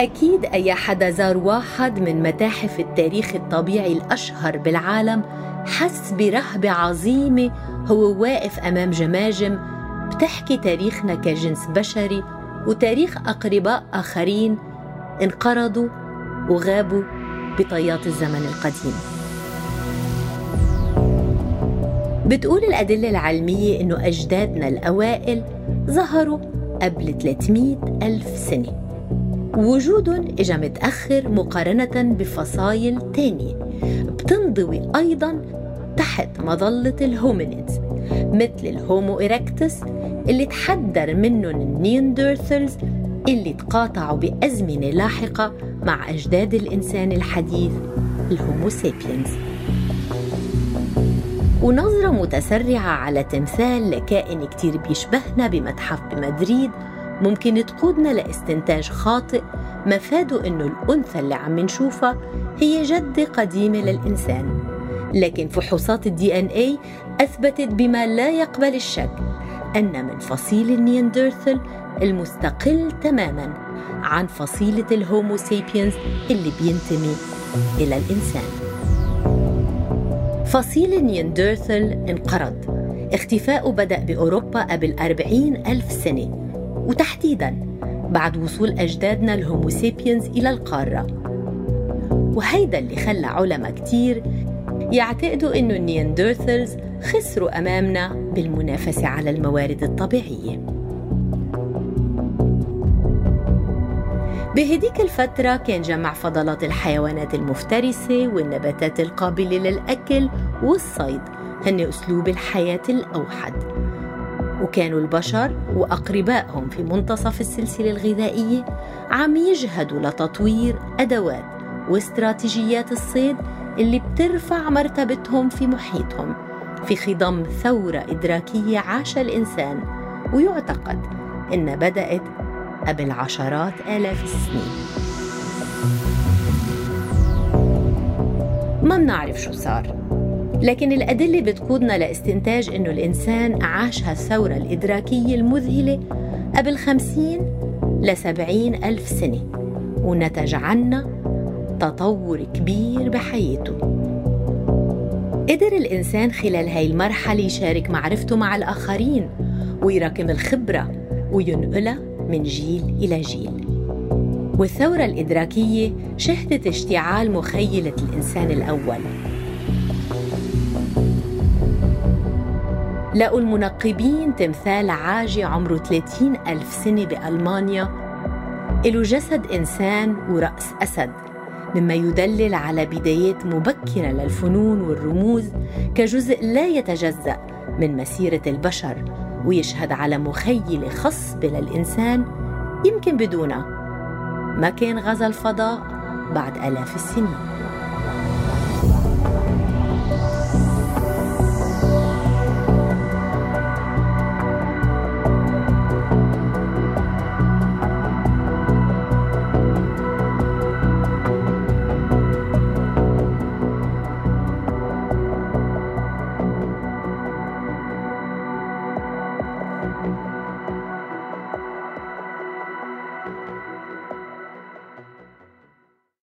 أي حدا زار واحد من متاحف التاريخ الطبيعي الأشهر بالعالم حس برهبة عظيمة هو واقف أمام جماجم بتحكي تاريخنا كجنس بشري وتاريخ أقرباء آخرين انقرضوا وغابوا بطيات الزمن القديم. بتقول الأدلة العلمية إنه أجدادنا الأوائل ظهروا قبل 300 ألف سنة. وجودهم إجا متأخر مقارنة بفصائل تانية بتنضوي أيضا تحت مظلة ال hominids مثل ال Homo erectus اللي تحدر منهم ال Neanderthals اللي تقاطعوا بأزمنة لاحقة مع أجداد الإنسان الحديث ال Homo sapiens ونظرة متسرعة على تمثال لكائن كتير بيشبهنا بمتحف بمدريد ممكن تقودنا لاستنتاج خاطئ مفاده إنه الأنثى اللي عم نشوفها هي جدة قديمة للإنسان. لكن فحوصات ال DNA أثبتت بما لا يقبل الشك أن من فصيل ال Neanderthal المستقل تماما عن فصيلة ال Homo sapiens اللي بينتمي إلى الإنسان. فصيل ال Neanderthal انقرض. اختفاؤه بدأ بأوروبا قبل أربعين ألف سنة. وتحديداً بعد وصول أجدادنا ال Homo sapiens إلى القارة. وهيدا اللي خلى علماء كتير يعتقدوا أنه ال Neanderthals خسروا أمامنا بالمنافسة على الموارد الطبيعية. بهديك الفترة كان جمع فضلات الحيوانات المفترسة والنباتات القابلة للأكل والصيد هن أسلوب الحياة الأوحد. وكانوا البشر وأقربائهم في منتصف السلسلة الغذائية عم يجهدوا لتطوير أدوات واستراتيجيات الصيد اللي بترفع مرتبتهم في محيطهم في خضم ثورة إدراكية عاش الإنسان ويعتقد إنها بدأت قبل عشرات آلاف السنين. ما بنعرف شو صار. لكن الأدلة بتقودنا لاستنتاج إنه الإنسان عاش هالثورة الإدراكية المذهلة قبل خمسين لسبعين ألف سنة ونتج عنا تطور كبير بحياته. قدر الإنسان خلال هاي المرحلة يشارك معرفته مع الآخرين ويراكم الخبرة وينقلها من جيل إلى جيل. والثورة الإدراكية شهدت اشتعال مخيلة الإنسان الأول. لقوا المنقبين تمثال عاجي عمره 30 ألف سنة بألمانيا. له جسد إنسان ورأس أسد مما يدلل على بدايات مبكرة للفنون والرموز كجزء لا يتجزأ من مسيرة البشر ويشهد على مخيلة خصبة للإنسان يمكن بدونها ما كان غزا الفضاء بعد آلاف السنين.